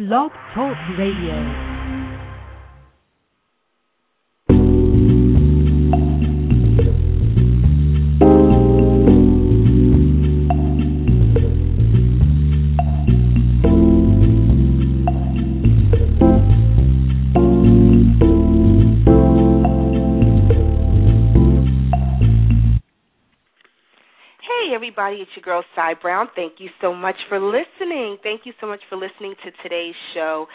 Blog Talk Radio. Everybody. It's your girl, Cy Brown. Thank you so much for listening. Thank you so much for listening to today's show.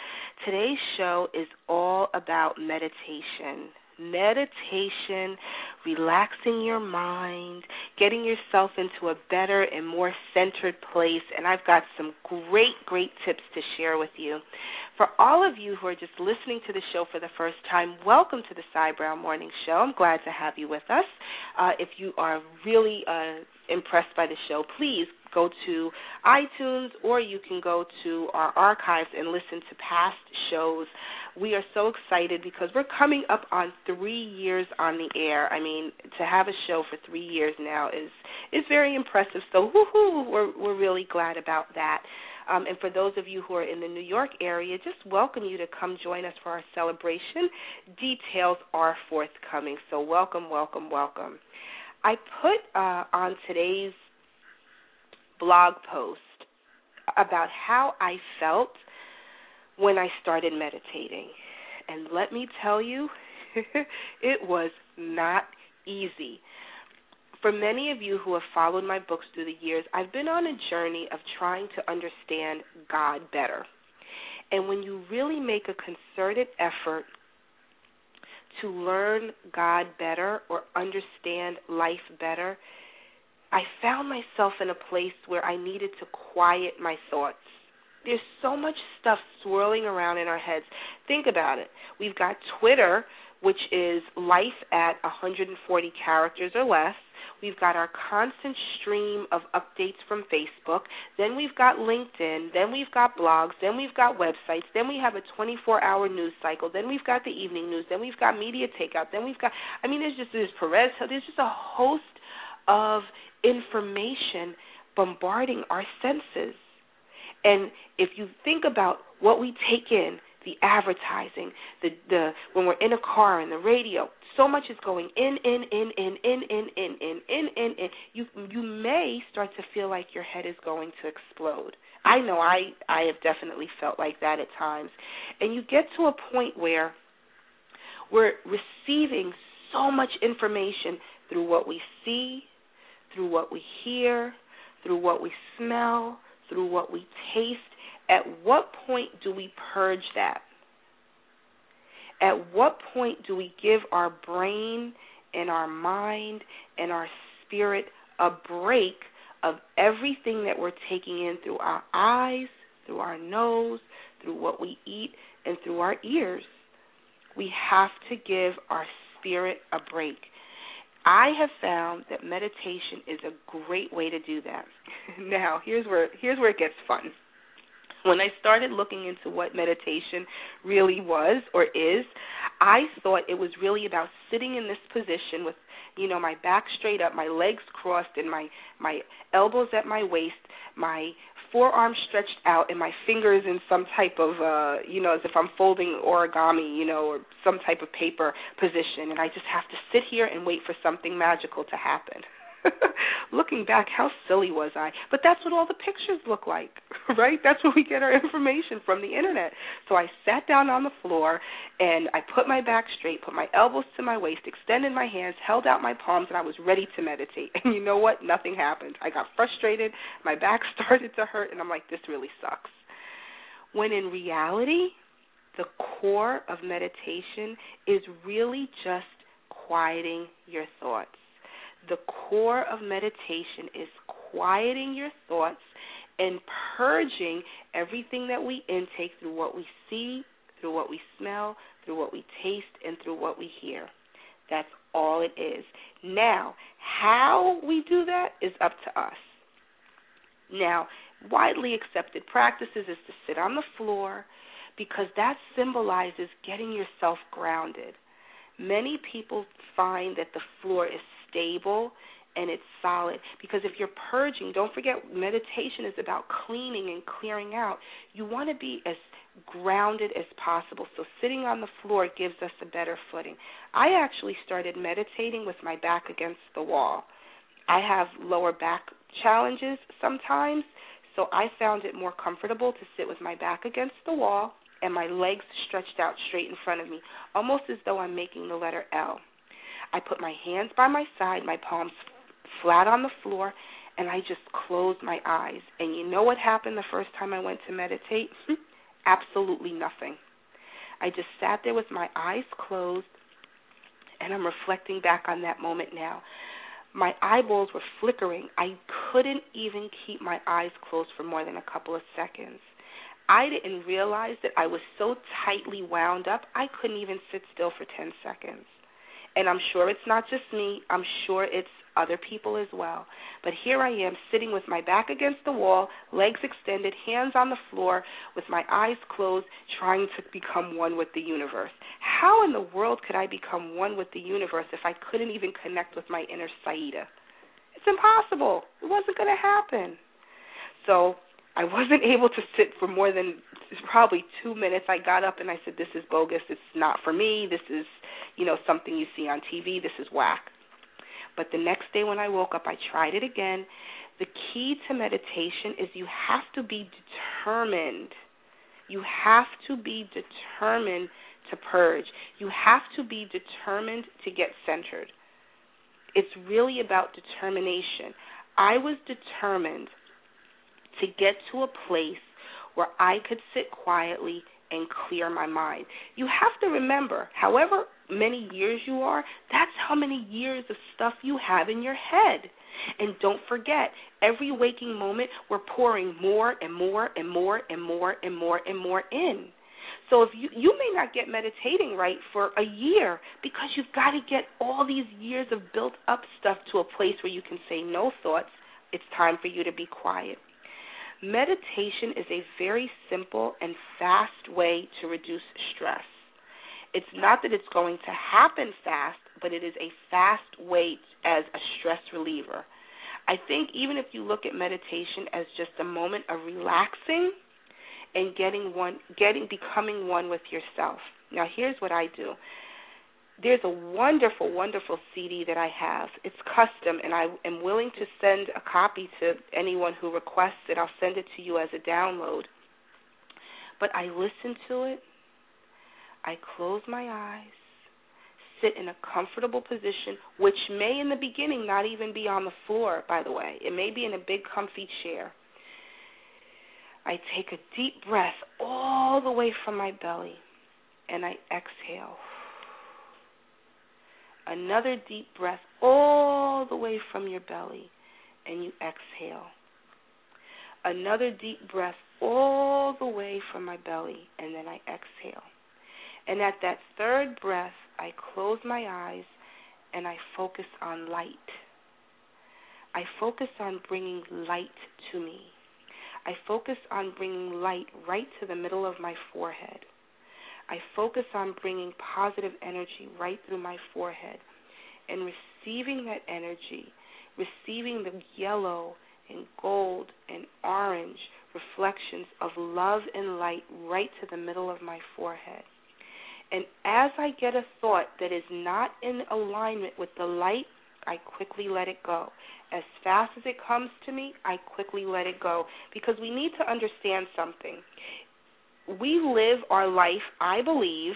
Today's show is all about meditation. Meditation, relaxing your mind, getting yourself into a better and more centered place. And I've got some great, great tips to share with you. For all of you who are just listening to the show for the first time, welcome to the Cy Morning Show. I'm glad to have you with us. Uh, if you are really uh, impressed by the show, please go to iTunes or you can go to our archives and listen to past shows. We are so excited because we're coming up on three years on the air. I mean, to have a show for three years now is is very impressive. So, woohoo! We're we're really glad about that. Um, and for those of you who are in the New York area, just welcome you to come join us for our celebration. Details are forthcoming. So, welcome, welcome, welcome. I put uh, on today's blog post about how I felt when I started meditating. And let me tell you, it was not easy. For many of you who have followed my books through the years, I've been on a journey of trying to understand God better. And when you really make a concerted effort to learn God better or understand life better, I found myself in a place where I needed to quiet my thoughts. There's so much stuff swirling around in our heads. Think about it. We've got Twitter, which is life at 140 characters or less. We've got our constant stream of updates from Facebook. Then we've got LinkedIn. Then we've got blogs. Then we've got websites. Then we have a 24 hour news cycle. Then we've got the evening news. Then we've got media takeout. Then we've got, I mean, there's just, there's Perez, there's just a host of information bombarding our senses. And if you think about what we take in, the advertising, the the when we're in a car and the radio, so much is going in, in, in, in, in, in, in, in, in, in, in. You you may start to feel like your head is going to explode. I know I I have definitely felt like that at times. And you get to a point where we're receiving so much information through what we see, through what we hear, through what we smell, through what we taste. At what point do we purge that? At what point do we give our brain and our mind and our spirit a break of everything that we're taking in through our eyes, through our nose, through what we eat, and through our ears? We have to give our spirit a break. I have found that meditation is a great way to do that. now, here's where here's where it gets fun when I started looking into what meditation really was or is, I thought it was really about sitting in this position with, you know, my back straight up, my legs crossed, and my my elbows at my waist, my forearms stretched out, and my fingers in some type of, uh, you know, as if I'm folding origami, you know, or some type of paper position, and I just have to sit here and wait for something magical to happen. Looking back, how silly was I? But that's what all the pictures look like, right? That's where we get our information from the internet. So I sat down on the floor and I put my back straight, put my elbows to my waist, extended my hands, held out my palms, and I was ready to meditate. And you know what? Nothing happened. I got frustrated. My back started to hurt, and I'm like, this really sucks. When in reality, the core of meditation is really just quieting your thoughts the core of meditation is quieting your thoughts and purging everything that we intake through what we see, through what we smell, through what we taste, and through what we hear. That's all it is. Now, how we do that is up to us. Now, widely accepted practices is to sit on the floor because that symbolizes getting yourself grounded. Many people find that the floor is stable and it's solid. Because if you're purging, don't forget meditation is about cleaning and clearing out. You want to be as grounded as possible. So sitting on the floor gives us a better footing. I actually started meditating with my back against the wall. I have lower back challenges sometimes, so I found it more comfortable to sit with my back against the wall and my legs stretched out straight in front of me, almost as though I'm making the letter L. I put my hands by my side, my palms flat on the floor, and I just closed my eyes. And you know what happened the first time I went to meditate? Hmm, absolutely nothing. I just sat there with my eyes closed, and I'm reflecting back on that moment now. My eyeballs were flickering. I couldn't even keep my eyes closed for more than a couple of seconds. I didn't realize that I was so tightly wound up, I couldn't even sit still for 10 seconds. And I'm sure it's not just me, I'm sure it's other people as well. But here I am sitting with my back against the wall, legs extended, hands on the floor, with my eyes closed, trying to become one with the universe. How in the world could I become one with the universe if I couldn't even connect with my inner Saida? It's impossible. It wasn't going to happen. So I wasn't able to sit for more than probably two minutes. I got up and I said, "This is bogus. It's not for me. This is, you know, something you see on TV. This is whack." But the next day when I woke up, I tried it again. The key to meditation is you have to be determined. You have to be determined to purge. You have to be determined to get centered. It's really about determination. I was determined to get to a place where I could sit quietly and clear my mind. You have to remember, however many years you are, that's how many years of stuff you have in your head. And don't forget, every waking moment we're pouring more and more and more and more and more and more in. So if you you may not get meditating right for a year because you've got to get all these years of built up stuff to a place where you can say no thoughts. It's time for you to be quiet. Meditation is a very simple and fast way to reduce stress. It's not that it's going to happen fast, but it is a fast way as a stress reliever. I think even if you look at meditation as just a moment of relaxing and getting one getting becoming one with yourself. Now here's what I do there's a wonderful, wonderful CD that I have. It's custom, and I am willing to send a copy to anyone who requests it. I'll send it to you as a download. But I listen to it, I close my eyes, sit in a comfortable position, which may in the beginning not even be on the floor, by the way. It may be in a big, comfy chair. I take a deep breath all the way from my belly, and I exhale Another deep breath all the way from your belly, and you exhale. Another deep breath all the way from my belly, and then I exhale. And at that third breath, I close my eyes and I focus on light. I focus on bringing light to me. I focus on bringing light right to the middle of my forehead. I focus on bringing positive energy right through my forehead and receiving that energy, receiving the yellow and gold and orange reflections of love and light right to the middle of my forehead. And as I get a thought that is not in alignment with the light, I quickly let it go. As fast as it comes to me, I quickly let it go because we need to understand something we live our life, I believe,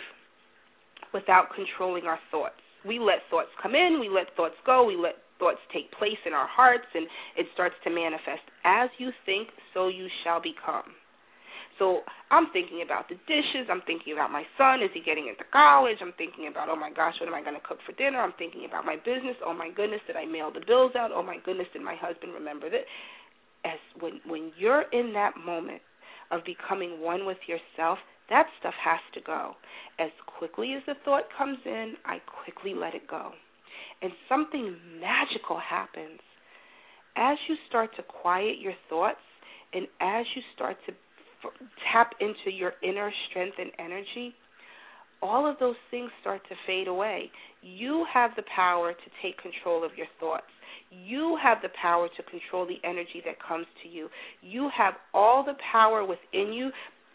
without controlling our thoughts. We let thoughts come in, we let thoughts go, we let thoughts take place in our hearts, and it starts to manifest. As you think, so you shall become. So I'm thinking about the dishes. I'm thinking about my son. Is he getting into college? I'm thinking about, oh my gosh, what am I going to cook for dinner? I'm thinking about my business. Oh my goodness, did I mail the bills out? Oh my goodness, did my husband remember that? As when when you're in that moment, of becoming one with yourself, that stuff has to go. As quickly as the thought comes in, I quickly let it go. And something magical happens. As you start to quiet your thoughts and as you start to f- tap into your inner strength and energy, all of those things start to fade away. You have the power to take control of your thoughts. You have the power to control the energy that comes to you. You have all the power within you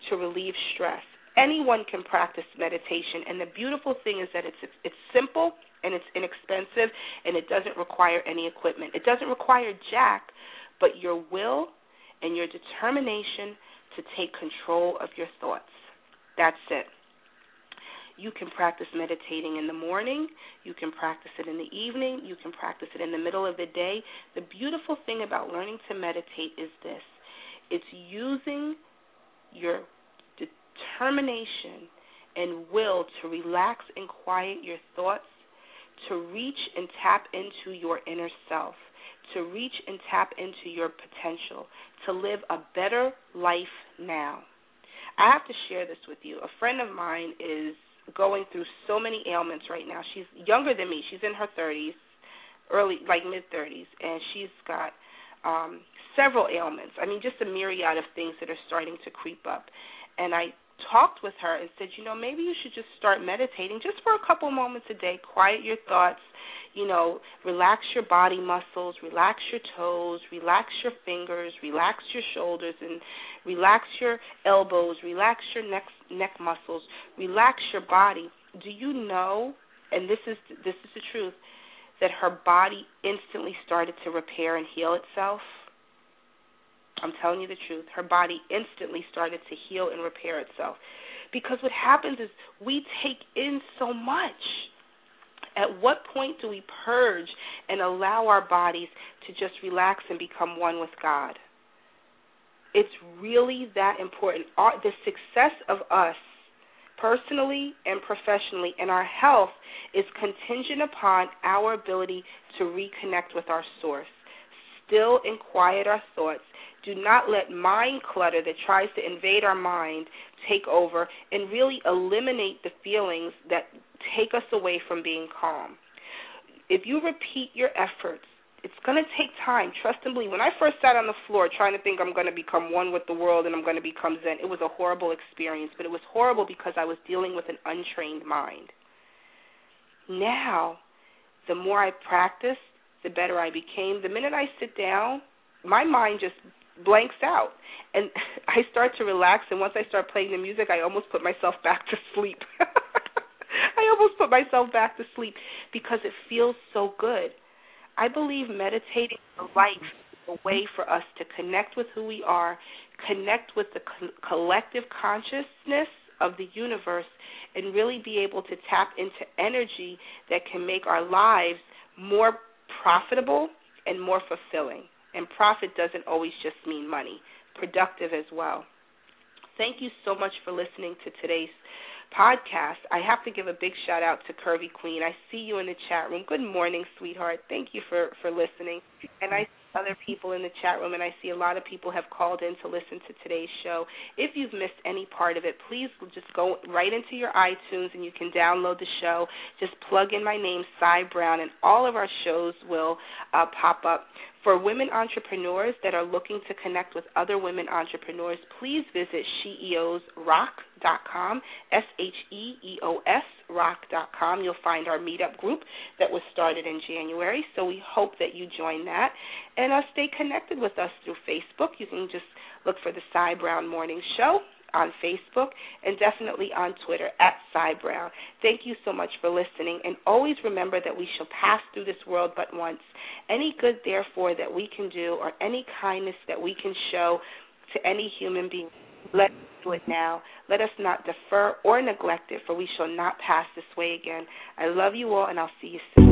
to relieve stress. Anyone can practice meditation, and the beautiful thing is that it's it's simple and it's inexpensive, and it doesn't require any equipment. It doesn't require jack, but your will and your determination to take control of your thoughts. That's it. You can practice meditating in the morning. You can practice it in the evening. You can practice it in the middle of the day. The beautiful thing about learning to meditate is this it's using your determination and will to relax and quiet your thoughts, to reach and tap into your inner self, to reach and tap into your potential, to live a better life now. I have to share this with you. A friend of mine is going through so many ailments right now. She's younger than me. She's in her 30s, early like mid 30s, and she's got um several ailments. I mean, just a myriad of things that are starting to creep up. And I talked with her and said, you know, maybe you should just start meditating just for a couple moments a day, quiet your thoughts, you know, relax your body muscles, relax your toes, relax your fingers, relax your shoulders and relax your elbows, relax your neck neck muscles, relax your body. Do you know, and this is this is the truth, that her body instantly started to repair and heal itself? I'm telling you the truth. Her body instantly started to heal and repair itself. Because what happens is we take in so much. At what point do we purge and allow our bodies to just relax and become one with God? It's really that important. Our, the success of us personally and professionally and our health is contingent upon our ability to reconnect with our source, still and quiet our thoughts, do not let mind clutter that tries to invade our mind take over and really eliminate the feelings that take us away from being calm. If you repeat your efforts, it's going to take time. Trust and believe. When I first sat on the floor trying to think I'm going to become one with the world and I'm going to become Zen, it was a horrible experience. But it was horrible because I was dealing with an untrained mind. Now, the more I practiced, the better I became. The minute I sit down, my mind just blanks out and I start to relax and once I start playing the music I almost put myself back to sleep. I almost put myself back to sleep because it feels so good. I believe meditating for life is a way for us to connect with who we are, connect with the co- collective consciousness of the universe, and really be able to tap into energy that can make our lives more profitable and more fulfilling. And profit doesn't always just mean money, productive as well. Thank you so much for listening to today's podcast. I have to give a big shout out to Curvy Queen. I see you in the chat room. Good morning, sweetheart. Thank you for for listening. And I see other people in the chat room, and I see a lot of people have called in to listen to today's show. If you've missed any part of it, please just go right into your iTunes and you can download the show. Just plug in my name, Cy Brown, and all of our shows will uh, pop up. For women entrepreneurs that are looking to connect with other women entrepreneurs, please visit sheeosrock.com, S H E E O S rock.com. You'll find our meetup group that was started in January. So we hope that you join that and uh, stay connected with us through Facebook. You can just look for the Cy Brown Morning Show on Facebook and definitely on Twitter at Cy Brown. Thank you so much for listening, and always remember that we shall pass through this world but once. Any good, therefore, that we can do, or any kindness that we can show to any human being, let's do it now. Let us not defer or neglect it, for we shall not pass this way again. I love you all, and I'll see you soon.